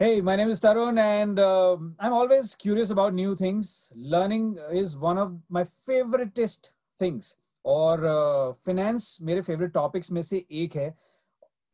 Hey, my name is Tarun, and uh, I'm always curious about new things. Learning is one of my favoriteest things. और finance मेरे favorite topics में से एक है.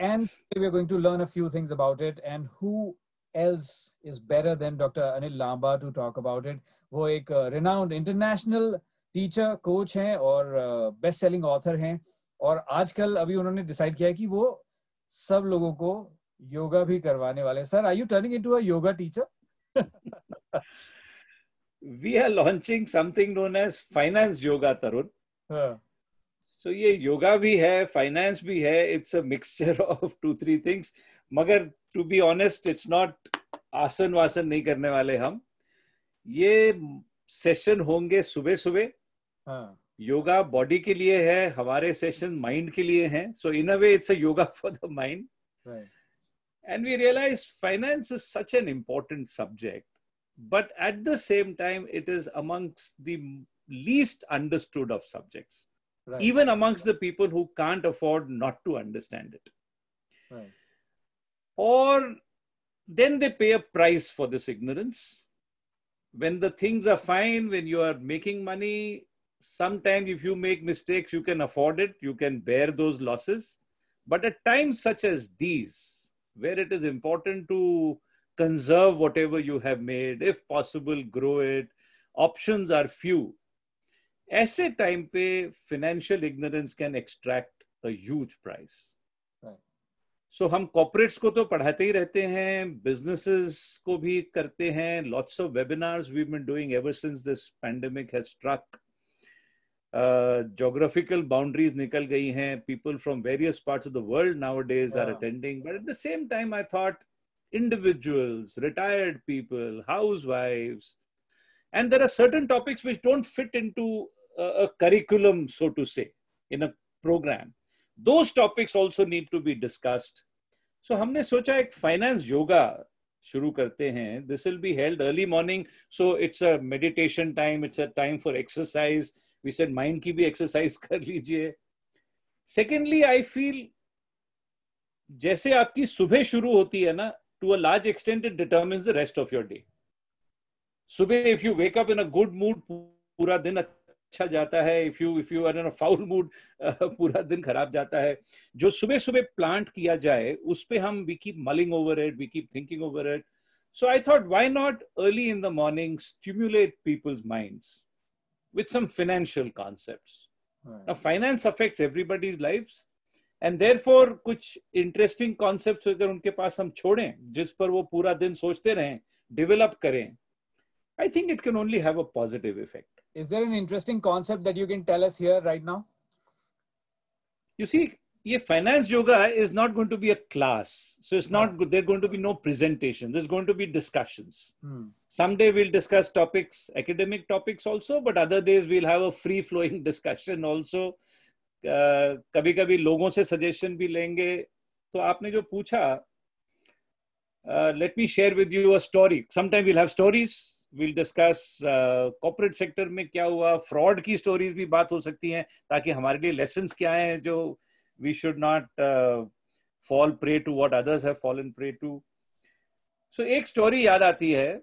And we are going to learn a few things about it. And who else is better than Dr. Anil Lamba to talk about it? वो एक renowned international teacher, coach हैं और best selling author हैं. और आजकल अभी उन्होंने decide किया है कि वो सब लोगों को योगा भी करवाने वाले sir are you turning into a yoga teacher we are launching something known as finance yoga Tarun so ये योगा भी है फाइनेंस भी है it's a mixture of two three things मगर to be honest it's not आसन वासन नहीं करने वाले हम। ये सेशन होंगे सुबह सुबह हाँ. योगा बॉडी के लिए है हमारे सेशन माइंड के लिए हैं। So in a way it's a yoga for the mind and we realize finance is such an important subject but at the same time it is amongst the least understood of subjects right. even amongst the people who can't afford not to understand it right. or then they pay a price for this ignorance when the things are fine when you are making money sometimes if you make mistakes you can afford it you can bear those losses but at times such as these where it is important to conserve whatever you have made, if possible, grow it. Options are few. ऐसे time पे financial ignorance can extract a huge price. So so, हम corporates को तो पढ़ाते ही रहते हैं businesses को भी करते हैं lots of webinars we been doing ever since this pandemic has struck geographical boundaries nikal gayi hain people from various parts of the world nowadays yeah. are attending but at the same time i thought individuals retired people housewives and there are certain topics which don't fit into a, a curriculum so to say in a program those topics also need to be discussed so हमने सोचा एक finance yoga शुरू करते हैं this will be held early morning so it's a meditation time it's a time for exercise We said mind की भी exercise कर लीजिए सेकेंडली आई फील जैसे आपकी सुबह शुरू होती है ना to a large extent it determine the rest of your day सुबह if you wake up in a good mood पूरा दिन अच्छा जाता है. If you if you are in foul mood पूरा दिन खराब जाता है. जो सुबह सुबह प्लांट किया जाए, उस पर हम we keep mulling over it we keep thinking over it so I thought why not early in the morning stimulate people's minds with some financial concepts. Right. Now, finance affects everybody's lives, and therefore, कुछ interesting concepts अगर उनके पास हम छोड़ें, जिस पर वो पूरा दिन सोचते रहें, develop करें, I think it can only have a positive effect. Is there an interesting concept that you can tell us here right now? You see, ये finance yoga is not going to be a class so it's not there going to be no presentation this going to be discussion someday will discuss topics academic topics also but other days will have a free flowing discussion also कभी कभी लोगों से suggestion भी लेंगे। तो आपने जो पूछा let me share with you a story sometime we'll have stories will discuss corporate sector में क्या हुआ फ्रॉड की स्टोरीज भी बात हो सकती है ताकि हमारे लिए लेसन क्या है जो we should not uh, fall prey to what others have fallen prey to. So ek story yaad aati hai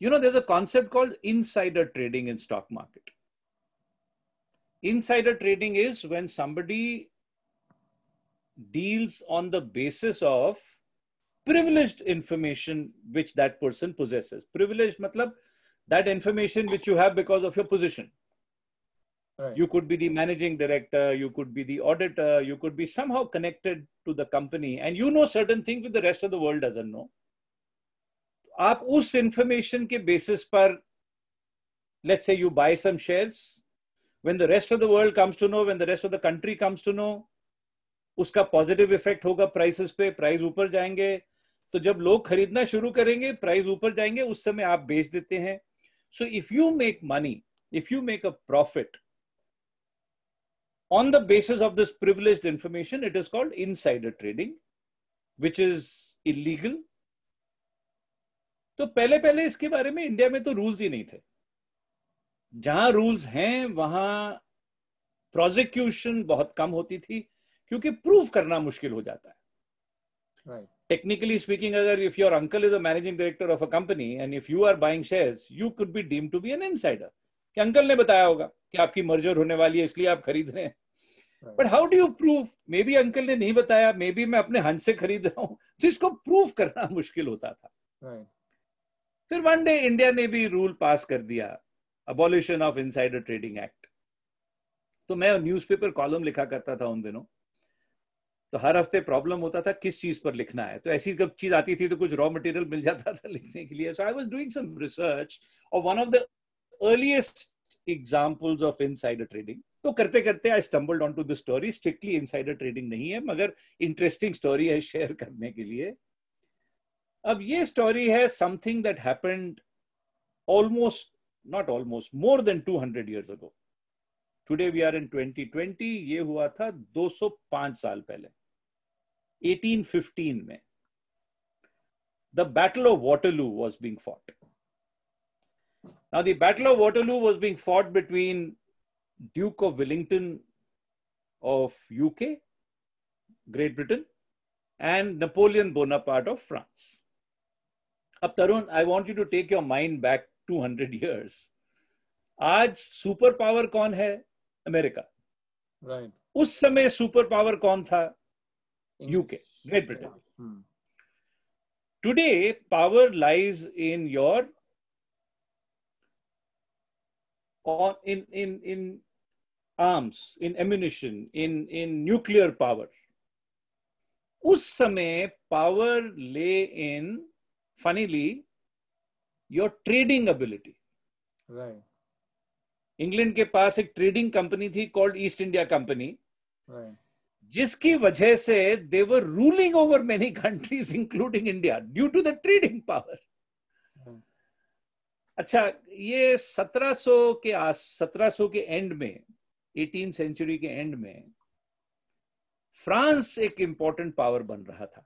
you know there's a concept called insider trading in stock market. Insider trading is when somebody deals on the basis of privileged information which that person possesses. Privileged matlab that information which you have because of your position Right. You could be the managing director, you could be the auditor, you could be somehow connected to the company, and you know certain things which the rest of the world doesn't know. आप उस information के basis पर, let's say you buy some shares, when the rest of the world comes to know, when the rest of the country comes to know, उसका positive effect होगा prices पे price ऊपर जाएँगे तो जब लोग खरीदना शुरू करेंगे प्राइस ऊपर जाएँगे उस समय आप बेच देते हैं so if you make money if you make a profit on the basis of this privileged information, it is called insider trading, which is illegal. तो पहले पहले इसके बारे में इंडिया में तो रूल्स ही नहीं थे जहाँ रूल्स हैं वहाँ प्रोसिक्यूशन बहुत कम होती थी क्योंकि प्रूव करना मुश्किल हो जाता है technically speaking, agar if your uncle is a managing director of a company and if you are buying shares, you could be deemed to be an insider. कि अंकल ने बताया होगा कि आपकी मर्जर होने वाली है इसलिए आप खरीद रहे हैं but how do you prove maybe uncle ने नहीं बताया मे बी मैं अपने हंस से खरीद रहा हूँ तो इसको प्रूव करना मुश्किल होता था। Right. फिर वन डे इंडिया ने भी रूल पास कर दिया abolition of insider trading act तो मैं न्यूज़पेपर कॉलम लिखा करता था उन दिनों। तो हर हफ़्ते प्रॉब्लम होता था किस चीज़ पर लिखना है? तो ऐसी जब चीज़ आती थी तो कुछ रॉ मटेरियल मिल जाता था लिखने के लिए। So I was doing some research और one of the earliest examples of insider trading तो करते करते I stumbled on to the story strictly insider trading नहीं है, मगर इंटरेस्टिंग स्टोरी है शेयर करने के लिए। अब ये स्टोरी है something that happened almost not almost more than 200 years ago today we are in 2020 ये हुआ था 205 साल पहले। 1815 में the battle of waterloo was being fought. Now the battle of waterloo was being fought between duke of wellington of uk great britain and napoleon bonaparte of france अब Tarun I want you to take your mind back 200 years आज super power कौन है America right right. उस समय super power कौन था UK Great Britain today power lies in your in in in arms in ammunition in in nuclear power उस समय power lay in funnily your trading ability right. England के पास एक trading company थी called East India Company जिसकी वजह से they were ruling over many countries including India due to the trading power अच्छा ये 1700 के आस 1700 के एंड में एटीन सेंचुरी के एंड में फ्रांस एक इंपॉर्टेंट पावर बन रहा था।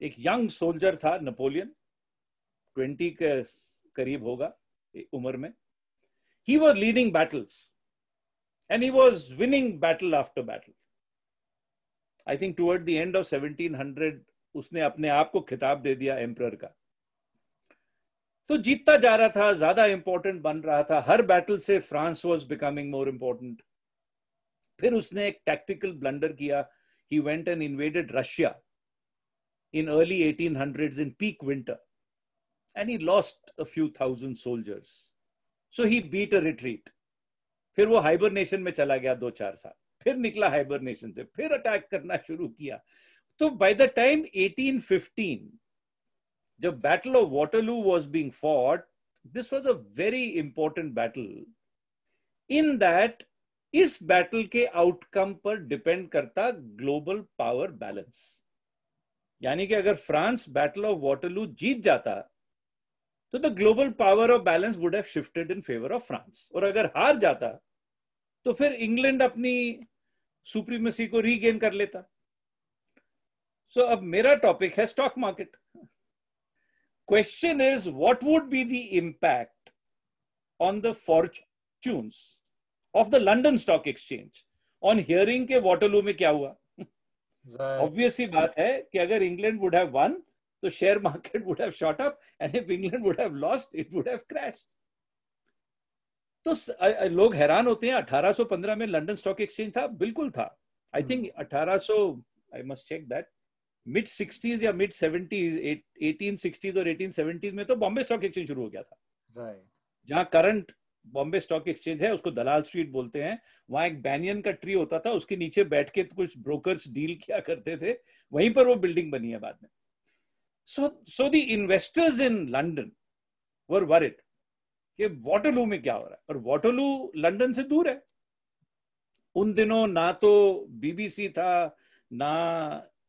एक यंग सोल्जर था नेपोलियन ट्वेंटी के करीब होगा उम्र में। He was leading battles and he was winning battle after battle I think toward the end of seventeen hundred उसने अपने आप को खिताब दे दिया एम्प्रर का। तो जीतता जा रहा था, ज़्यादा इंपॉर्टेंट बन रहा था। हर बैटल से France was becoming more important फिर उसने एक टैक्टिकल ब्लंडर किया। He went and invaded Russia in early 1800s in peak winter, and he lost a few thousand soldiers so he beat a retreat फिर वो hibernation में चला गया दो चार साल। फिर निकला हाइबरनेशन से, फिर अटैक करना शुरू किया। तो बाय द टाइम 1815 जब battle of Waterloo was being fought this was a very important battle in that इस बैटल के आउटकम पर डिपेंड करता ग्लोबल पावर बैलेंस यानी कि अगर फ्रांस बैटल ऑफ़ वाटरलू जीत जाता तो the global power of balance would have shifted in favour of France और अगर हार जाता तो फिर इंग्लैंड अपनी सुप्रीमेसी को रीगेन कर लेता। सो so, अब मेरा टॉपिक है stock market question is what would be the impact on the fortunes of the London stock exchange on hearing के वॉटरलू में क्या हुआ? Obvious right. बात है कि अगर England would have won the share market would have shot up and if england would have lost it would have crashed. तो लोग हैरान होते हैं 1815 में लंदन स्टॉक एक्सचेंज था बिल्कुल था। I think 1800 I must check that mid 60s या मिड 70s 1860s और 1870s में तो बॉम्बे स्टॉक एक्सचेंज शुरू हो गया था। Right. जहाँ करंट बॉम्बे स्टॉक एक्सचेंज है उसको दलाल स्ट्रीट बोलते हैं। वहाँ एक बैनियन का ट्री होता था उसके नीचे बैठ के कुछ ब्रोकर्स डील किया करते थे। वहीं पर वो बिल्डिंग बनी है बाद में। So, so the investors in London were worried कि वाटरलू में क्या हो रहा है। और वाटरलू लंदन से दूर है। उन दिनों ना तो बीबीसी था ना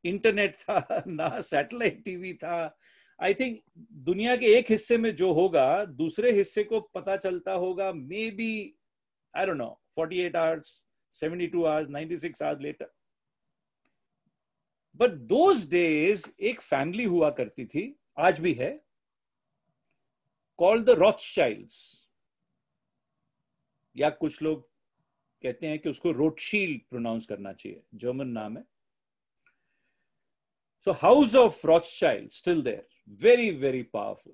इंटरनेट था, ना सैटेलाइट टीवी था। आई थिंक दुनिया के एक हिस्से में जो होगा, दूसरे हिस्से को पता चलता होगा maybe I don't know 48 hours 72 hours 96 hours later but those days एक फैमिली हुआ करती थी, आज भी है कॉल्ड द रॉथ या कुछ लोग कहते हैं कि उसको रोटशील प्रोनाउंस करना चाहिए जर्मन नाम है। So House of Rothschild still there, very very powerful,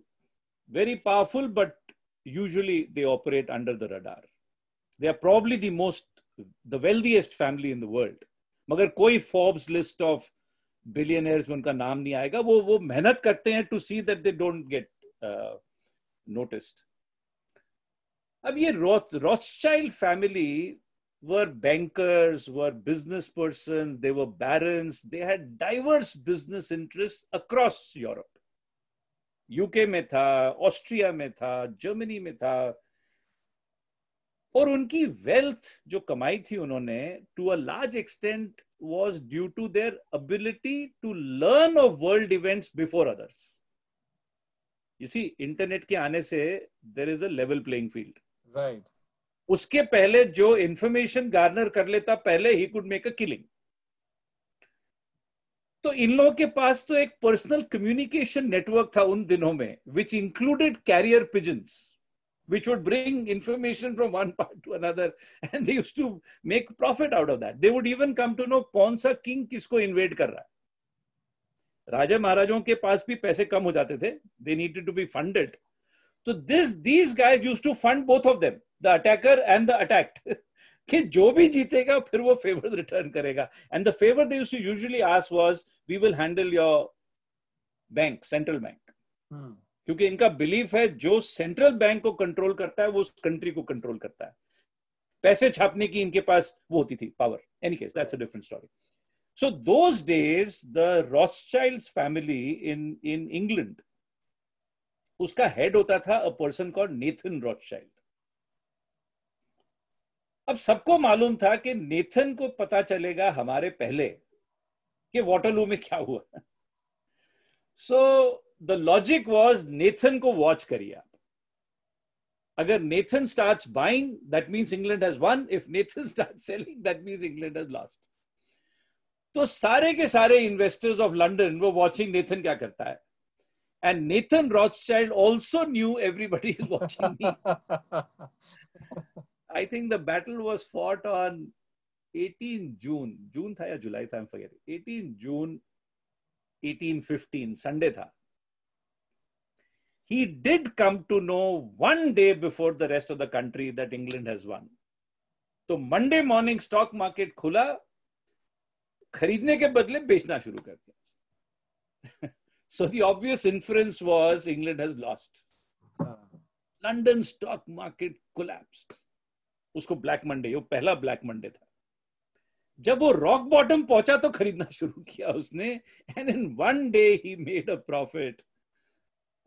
very powerful, but usually they operate under the radar. They are probably the most the wealthiest family in the world. मगर कोई Forbes list of billionaires में उनका नाम नहीं आएगा वो वो मेहनत करते हैं to see that they don't get uh, noticed. अब ये Rothschild family were bankers, were business persons, they were barons, they had diverse business interests across Europe. UK में था ऑस्ट्रिया में था जर्मनी में था और उनकी वेल्थ जो कमाई थी उन्होंने to a large extent was due to their ability to learn of world events before others. You see, internet के आने से there is a level playing field right उसके पहले जो इंफॉर्मेशन गार्नर कर लेता, पहले ही कुड मेक अ किलिंग तो इन लोगों के पास तो एक पर्सनल कम्युनिकेशन नेटवर्क था उन दिनों में which included carrier pigeons which would bring information from one part to another, and they used to make profit out of that. They would even come to know कौन सा king किसको InvIT कर रहा है। राजा महाराजों के पास भी पैसे कम हो जाते थे they needed to be funded तो this these guys used to fund both of them the attacker and the attacked कि जो भी जीतेगा फिर वो फेवर रिटर्न करेगा। And the favour they usually ask was we will handle your bank central bank क्योंकि इनका बिलीफ है जो सेंट्रल बैंक को कंट्रोल करता है वो उस कंट्री को कंट्रोल करता है। पैसे छापने की इनके पास वो होती थी power any case that's a different story so those days the Rothschilds family in in England उसका हेड होता था a person called Nathan Rothschild अब सबको मालूम था कि नेथन को पता चलेगा हमारे पहले कि वाटरलू में क्या हुआ। So the logic was Nathan को वॉच करिए आप। अगर Nathan start buying that means England has won if Nathan start selling that means England has lost तो सारे के सारे इन्वेस्टर्स ऑफ़ लंडन वो वॉचिंग नेथन क्या करता है। And Nathan Rothschild also knew everybody is watching I think the battle was fought on 18 June. June tha ya July tha, I'm forgetting. 18 June 1815, Sunday tha. He did come to know one day before the rest of the country that England has won. तो Monday morning stock market खुला खरीदने के बदले बेचना शुरू कर दिया so the obvious inference was England has lost. London stock market collapsed. उसको ब्लैक मंडे वो पहला ब्लैक मंडे था। जब वो रॉक बॉटम पहुँचा तो खरीदना शुरू किया उसने and in one day he made a profit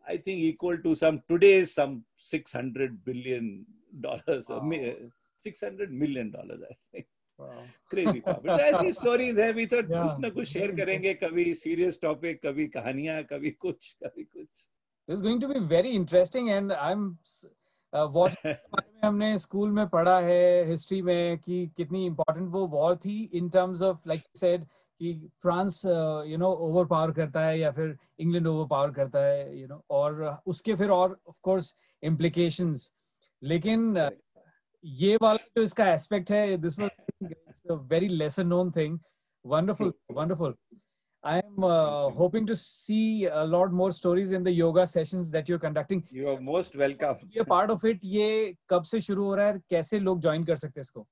I think equal to some today some 600 billion dollars 600 million dollars I think crazy profit ऐसी स्टोरीज है भी तो कुछ ना कुछ शेयर करेंगे कभी सीरियस टॉपिक कभी कहानियाँ कभी कुछ कभी कुछ। It's going to be very interesting and I'm war uh, में हमने स्कूल में पढ़ा है हिस्ट्री में कि कितनी इम्पोर्टेंट वो वॉर थी in terms of like said कि France you know over power करता है या फिर इंग्लैंड ओवर पावर करता है यू you नो know, और उसके फिर और ऑफ़ कोर्स इम्प्लीकेशंस लेकिन ये वाला जो इसका एस्पेक्ट है this was very lesser known thing wonderful wonderful I am uh, hoping to see a lot more stories in the yoga sessions that you're conducting. You are most welcome. ये part of it ये कब से शुरू हो रहा है कैसे लोग join कर सकते हैं इसको?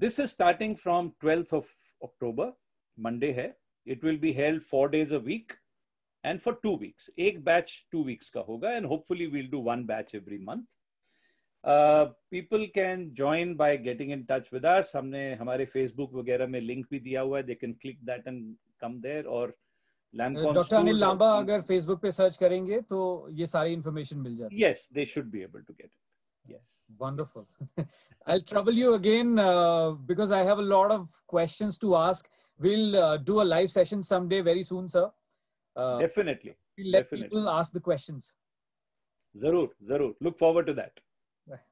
This is starting from 12th of October, Monday है. It will be held four days a week and for two weeks. एक batch two weeks का होगा and hopefully we'll do one batch every month. Uh, people can join by getting in touch with us. हमने हमारे Facebook वगैरह में link भी दिया हुआ है. They can click that and come there or doctor Anil Lamba अगर Facebook पे सर्च करेंगे तो ये सारी इंफॉर्मेशन मिल जाती है yes they should be able to get it yes wonderful i'll trouble you again uh, because i have a lot of questions to ask we'll uh, do a live session someday very soon sir uh, definitely we'll let definitely. people ask the questions zarur zarur look forward to that